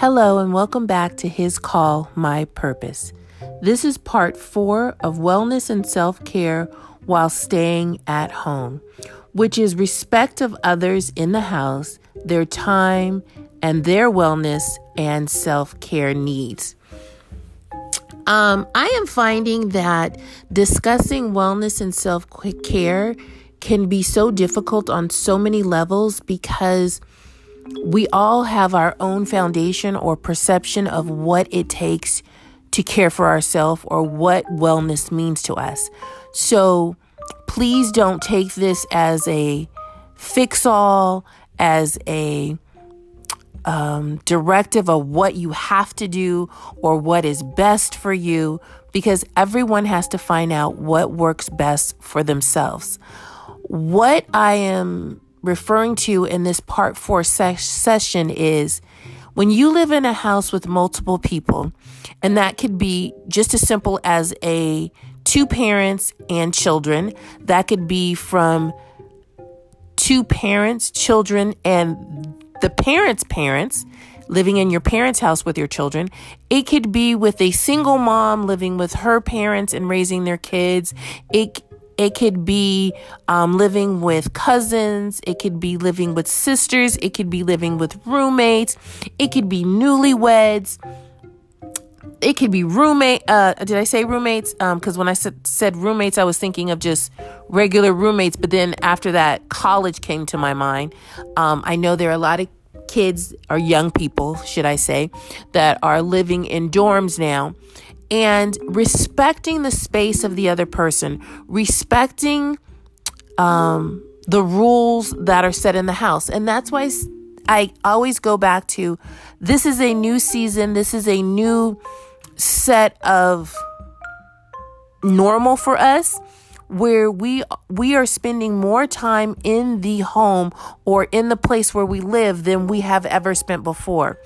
Hello, and welcome back to His Call, My Purpose. This is part four of Wellness and Self Care while staying at home, which is respect of others in the house, their time, and their wellness and self care needs. Um, I am finding that discussing wellness and self care can be so difficult on so many levels because we all have our own foundation or perception of what it takes to care for ourselves or what wellness means to us. So please don't take this as a fix all, as a um, directive of what you have to do or what is best for you, because everyone has to find out what works best for themselves. What I am referring to in this part four ses- session is when you live in a house with multiple people, and that could be just as simple as a two parents and children, that could be from two parents, children, and the parents' parents living in your parents' house with your children. It could be with a single mom living with her parents and raising their kids. It it could be um, living with cousins. It could be living with sisters. It could be living with roommates. It could be newlyweds. It could be roommate. Uh, did I say roommates? Because um, when I said, roommates, I was thinking of just regular roommates. But then after that, college came to my mind. Um, I know there are a lot of kids or young people, should I say, that are living in dorms now and respecting the space of the other person, respecting um, the rules that are set in the house. And that's why I always go back to this is a new season, this is a new set of normal for us where we we are spending more time in the home or in the place where we live than we have ever spent before.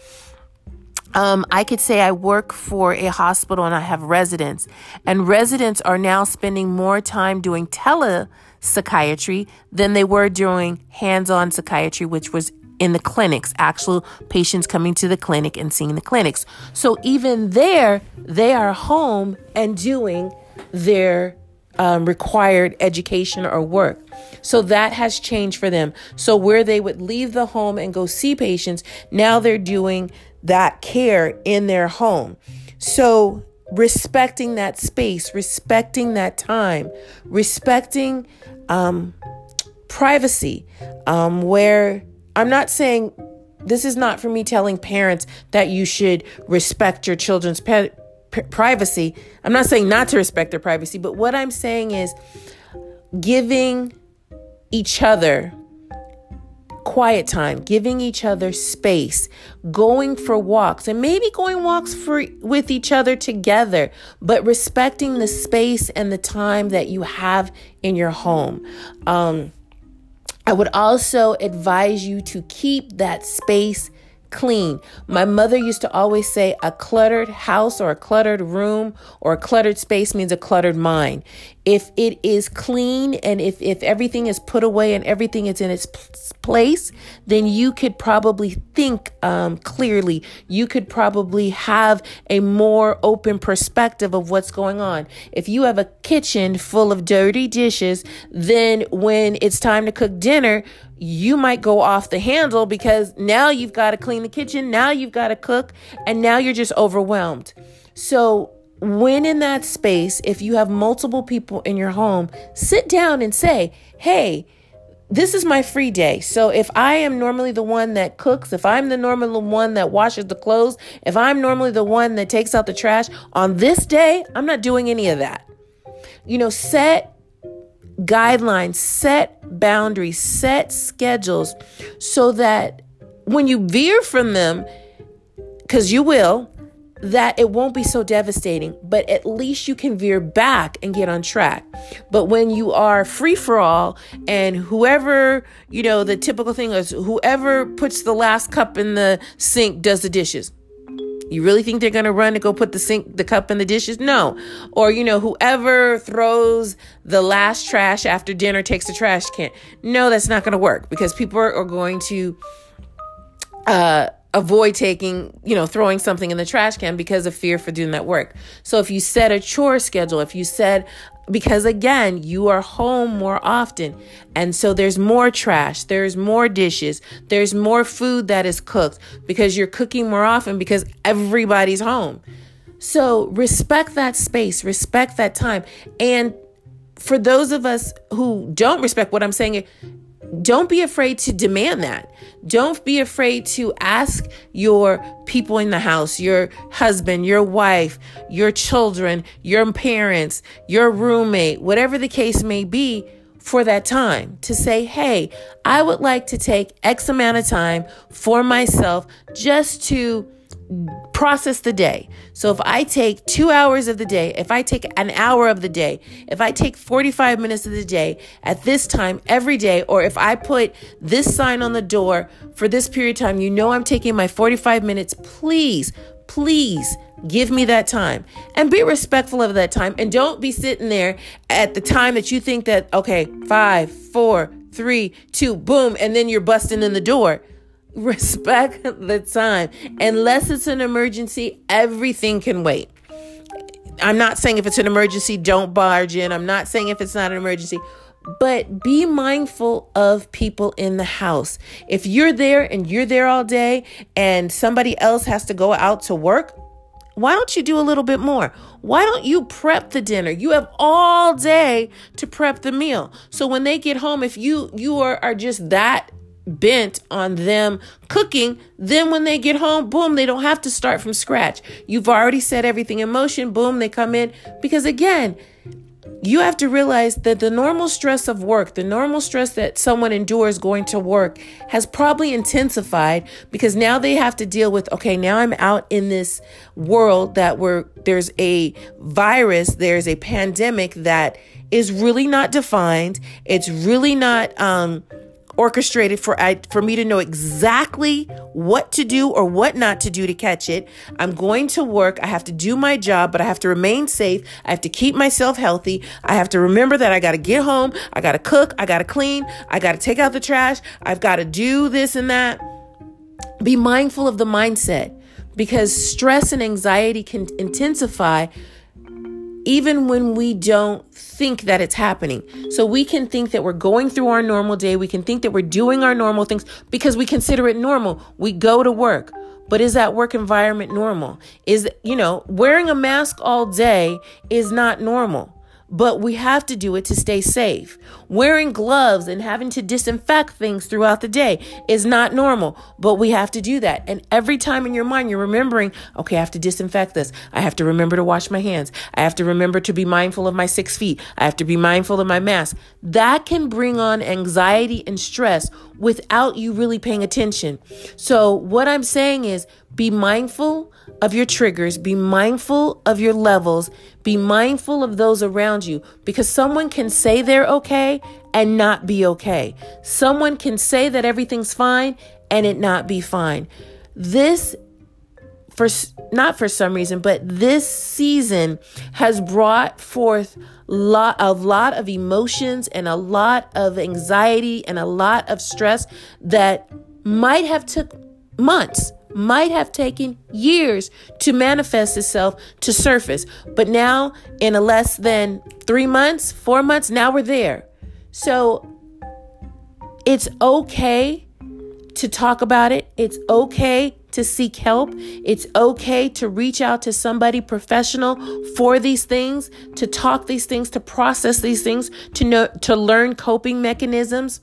Um, I could say I work for a hospital and I have residents, and residents are now spending more time doing telepsychiatry than they were doing hands on psychiatry, which was in the clinics, actual patients coming to the clinic and seeing the clinics. So even there, they are home and doing their um, required education or work. So that has changed for them. So where they would leave the home and go see patients, now they're doing that care in their home. So, respecting that space, respecting that time, respecting um, privacy, um, where I'm not saying this is not for me telling parents that you should respect your children's pe- p- privacy. I'm not saying not to respect their privacy, but what I'm saying is giving each other quiet time, giving each other space, going for walks, and maybe going walks for with each other together, but respecting the space and the time that you have in your home. Um, I would also advise you to keep that space clean. My mother used to always say a cluttered house or a cluttered room or a cluttered space means a cluttered mind. If it is clean and if, if everything is put away and everything is in its place, then you could probably think um, clearly. You could probably have a more open perspective of what's going on. If you have a kitchen full of dirty dishes, then when it's time to cook dinner, you might go off the handle because now you've got to clean the kitchen, now you've got to cook, and now you're just overwhelmed. So, when in that space, if you have multiple people in your home, sit down and say, Hey, this is my free day. So if I am normally the one that cooks, if I'm the normal one that washes the clothes, if I'm normally the one that takes out the trash, on this day, I'm not doing any of that. You know, set guidelines, set boundaries, set schedules so that when you veer from them, because you will, that it won't be so devastating, but at least you can veer back and get on track. But when you are free for all and whoever, you know, the typical thing is whoever puts the last cup in the sink does the dishes. You really think they're going to run to go put the sink, the cup in the dishes? No. Or, you know, whoever throws the last trash after dinner takes the trash can. No, that's not going to work because people are, are going to uh, avoid taking, you know, throwing something in the trash can because of fear for doing that work. So if you set a chore schedule, if you set because again, you are home more often. And so there's more trash, there's more dishes, there's more food that is cooked because you're cooking more often because everybody's home. So respect that space, respect that time. And for those of us who don't respect what I'm saying, don't be afraid to demand that. Don't be afraid to ask your people in the house, your husband, your wife, your children, your parents, your roommate, whatever the case may be, for that time to say, hey, I would like to take X amount of time for myself just to process the day. So if I take two hours of the day, if I take an hour of the day, if I take 45 minutes of the day at this time every day, or if I put this sign on the door for this period of time, you know I'm taking my 45 minutes, please, please give me that time and be respectful of that time. And don't be sitting there at the time that you think that, okay, five, four, three, two, boom, and then you're busting in the door respect the time. Unless it's an emergency, everything can wait. I'm not saying if it's an emergency, don't barge in. I'm not saying if it's not an emergency, but be mindful of people in the house. If you're there and you're there all day and somebody else has to go out to work, why don't you do a little bit more? Why don't you prep the dinner? You have all day to prep the meal. So when they get home, if you you are, are just that bent on them cooking, then when they get home, boom, they don't have to start from scratch. You've already set everything in motion, boom, they come in. Because again, you have to realize that the normal stress of work, the normal stress that someone endures going to work, has probably intensified because now they have to deal with okay, now I'm out in this world that where there's a virus, there's a pandemic that is really not defined. It's really not um, orchestrated for I, for me to know exactly what to do or what not to do to catch it. I'm going to work. I have to do my job, but I have to remain safe. I have to keep myself healthy. I have to remember that I got to get home. I got to cook. I got to clean. I got to take out the trash. I've got to do this and that. Be mindful of the mindset because stress and anxiety can intensify even when we don't think that it's happening. So we can think that we're going through our normal day. We can think that we're doing our normal things because we consider it normal. We go to work. But is that work environment normal? Is, you know, wearing a mask all day is not normal but we have to do it to stay safe. Wearing gloves and having to disinfect things throughout the day is not normal, but we have to do that. And every time in your mind, you're remembering, okay, I have to disinfect this. I have to remember to wash my hands. I have to remember to be mindful of my six feet. I have to be mindful of my mask. That can bring on anxiety and stress without you really paying attention. So, what I'm saying is be mindful of your triggers, be mindful of your levels, be mindful of those around you because someone can say they're okay and not be okay. Someone can say that everything's fine and it not be fine. This for not for some reason, but this season has brought forth lot a lot of emotions and a lot of anxiety and a lot of stress that might have took months might have taken years to manifest itself to surface. But now, in a less than three months, four months, now we're there. So it's okay to talk about it. It's okay to seek help. It's okay to reach out to somebody professional for these things, to talk these things, to process these things, to know to learn coping mechanisms.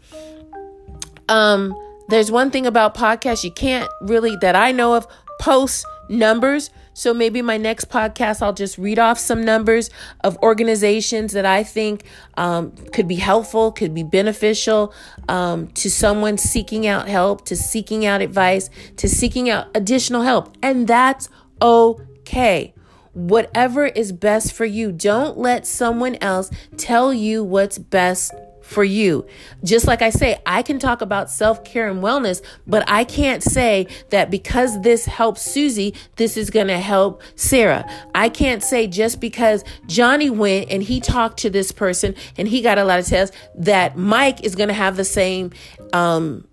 Um there's one thing about podcasts you can't really, that I know of, post numbers. So maybe my next podcast, I'll just read off some numbers of organizations that I think um, could be helpful, could be beneficial um, to someone seeking out help, to seeking out advice, to seeking out additional help. And that's okay. Whatever is best for you, don't let someone else tell you what's best for you. Just like I say, I can talk about self care and wellness, but I can't say that because this helps Susie, this is going to help Sarah. I can't say just because Johnny went and he talked to this person and he got a lot of tests that Mike is going to have the same um,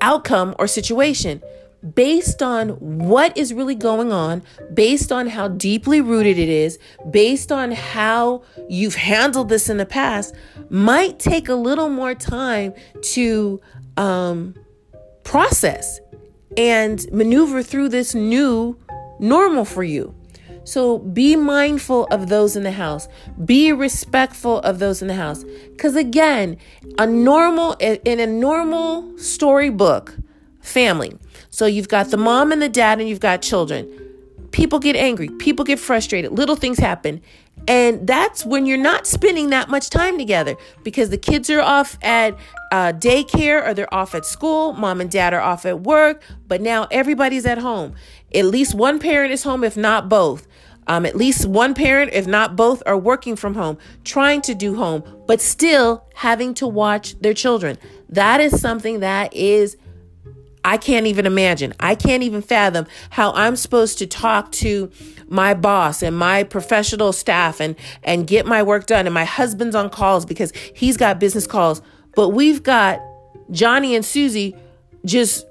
outcome or situation. Based on what is really going on, based on how deeply rooted it is, based on how you've handled this in the past, might take a little more time to um, process and maneuver through this new normal for you. So be mindful of those in the house. Be respectful of those in the house. Because again, a normal, in a normal storybook family, so you've got the mom and the dad, and you've got children. People get angry, people get frustrated, little things happen. And that's when you're not spending that much time together because the kids are off at uh, daycare or they're off at school. Mom and dad are off at work, but now everybody's at home. At least one parent is home, if not both. Um, at least one parent, if not both, are working from home, trying to do home, but still having to watch their children. That is something that is I can't even imagine. I can't even fathom how I'm supposed to talk to my boss and my professional staff and and get my work done and my husband's on calls because he's got business calls, but we've got Johnny and Susie just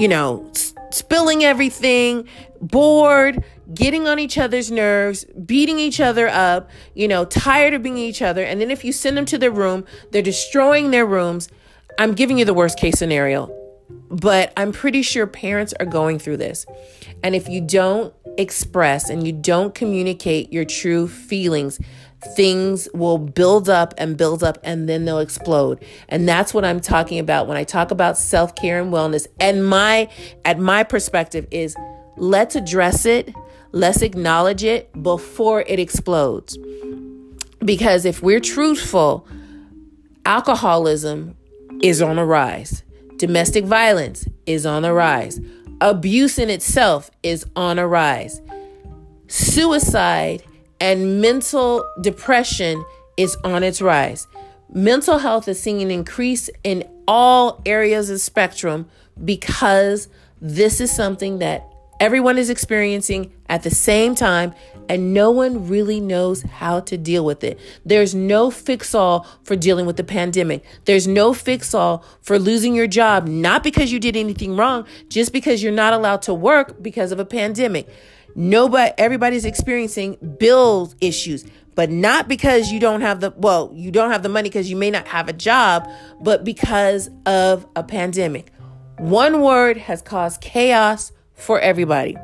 you know, spilling everything, bored, getting on each other's nerves, beating each other up, you know, tired of being each other. And then if you send them to their room, they're destroying their rooms. I'm giving you the worst case scenario. But I'm pretty sure parents are going through this. And if you don't express and you don't communicate your true feelings, things will build up and build up and then they'll explode. And that's what I'm talking about when I talk about self-care and wellness. And my at my perspective is let's address it, let's acknowledge it before it explodes. Because if we're truthful, alcoholism is on a rise. Domestic violence is on the rise. Abuse in itself is on a rise. Suicide and mental depression is on its rise. Mental health is seeing an increase in all areas of spectrum because this is something that everyone is experiencing at the same time, and no one really knows how to deal with it. There's no fix all for dealing with the pandemic. There's no fix all for losing your job, not because you did anything wrong, just because you're not allowed to work because of a pandemic. Nobody, everybody's experiencing bill issues, but not because you don't have the, well, you don't have the money because you may not have a job, but because of a pandemic. One word has caused chaos for everybody.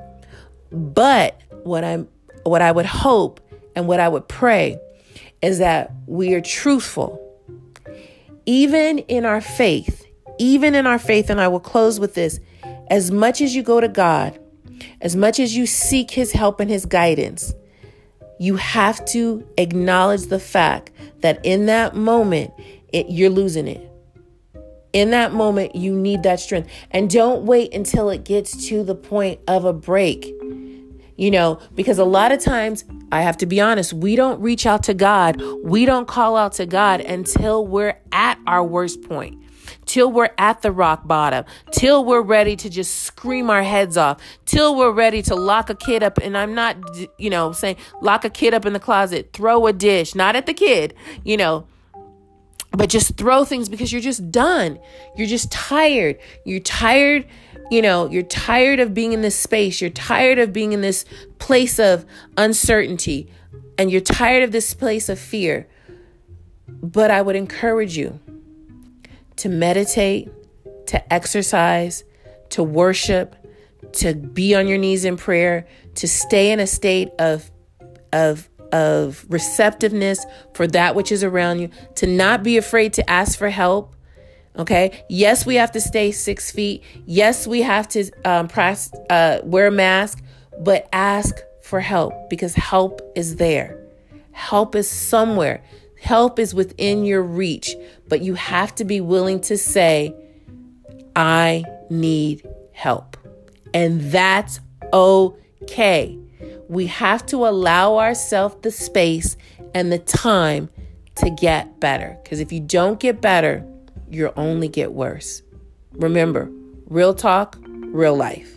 But what I'm what I would hope and what I would pray is that we are truthful. Even in our faith, even in our faith, and I will close with this as much as you go to God, as much as you seek His help and His guidance, you have to acknowledge the fact that in that moment, it, you're losing it. In that moment, you need that strength. And don't wait until it gets to the point of a break. You know, because a lot of times, I have to be honest, we don't reach out to God. We don't call out to God until we're at our worst point till we're at the rock bottom, till we're ready to just scream our heads off, till we're ready to lock a kid up. And I'm not, you know, saying lock a kid up in the closet, throw a dish, not at the kid, you know, but just throw things because you're just done. You're just tired. You're tired, you know, you're tired of being in this space. You're tired of being in this place of uncertainty and you're tired of this place of fear. But I would encourage you to meditate, to exercise, to worship, to be on your knees in prayer, to stay in a state of of of receptiveness for that which is around you, to not be afraid to ask for help. Okay. Yes, we have to stay six feet. Yes, we have to um, press, uh, wear a mask, but ask for help because help is there. Help is somewhere. Help is within your reach, but you have to be willing to say, I need help. And that's okay. We have to allow ourselves the space and the time to get better. Because if you don't get better, you'll only get worse. Remember, real talk, real life.